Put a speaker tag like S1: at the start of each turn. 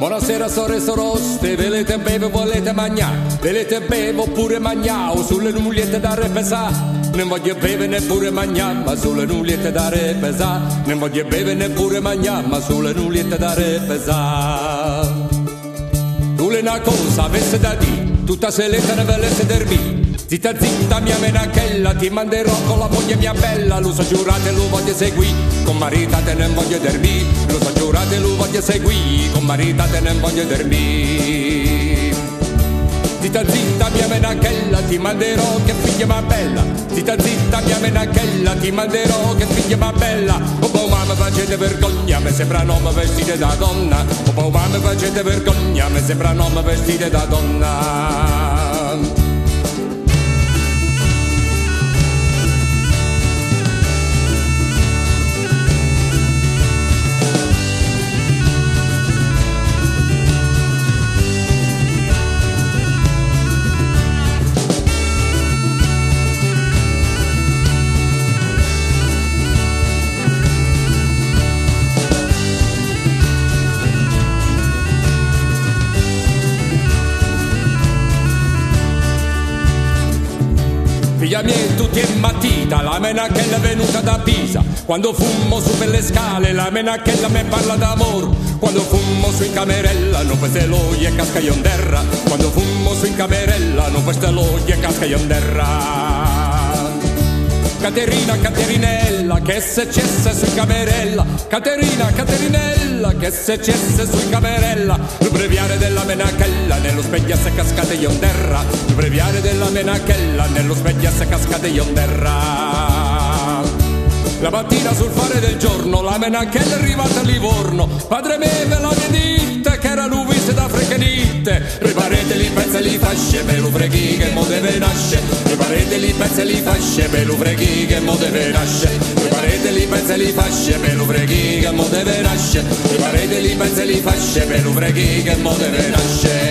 S1: Buonasera sore soroste, volete bere, volete mangiare, volete bere oppure mangiare, sulle nugliette da repesà. Non voglio bere neppure mangiare, ma sulle nugliette da repesà. Non voglio bere neppure mangiare, ma sulle nugliette da repesà. Tu le una cosa avesse da dire, tutta seletta ne volesse derbi. Zitta zitta mia menachella, ti manderò con la moglie mia bella, lo so giurate lo voglio seguire, con maritate non voglio derbi, lo so giurate lo voglio seguire, con maritate non voglio derbi. Zitta zitta mia menachella, ti manderò che figlia ma bella, zitta zitta mia menachella, ti manderò che figlia ma bella, oh boh mamma facete vergogna, mi sembra non vestite da donna, oh boh mamma facete vergogna, mi sembra non vestite da donna. Figlia mia tutti è matita, la menachella è venuta da Pisa. Quando fummo su per le scale, la menachella mi parla d'amor. Quando fummo su in camerella, non queste loglie e casca in terra. Quando fummo su in camerella, non queste loglie e casca in terra. Caterina, Caterinella, che se cesse su camerella. Caterina, Caterinella, che se cesse su camerella. Il breviare della menachella, nello specchio se cascate io terra. Il breviare della menachella, nello specchio se cascate io terra. La mattina sul fare del giorno, la menachella è arrivata a Livorno. Padre me ve la ditta che era l'uviste da frecchenitte. Riparete fasce, ve lo freghi che mo deve nasce. Riparete li pezzi li fasce, ve lo freghi che mo deve nasce. Riparete li pezzi li fasce, ve lo freghi che mo deve nasce. Riparete li pezzi li fasce, ve lo freghi che mo deve nasce.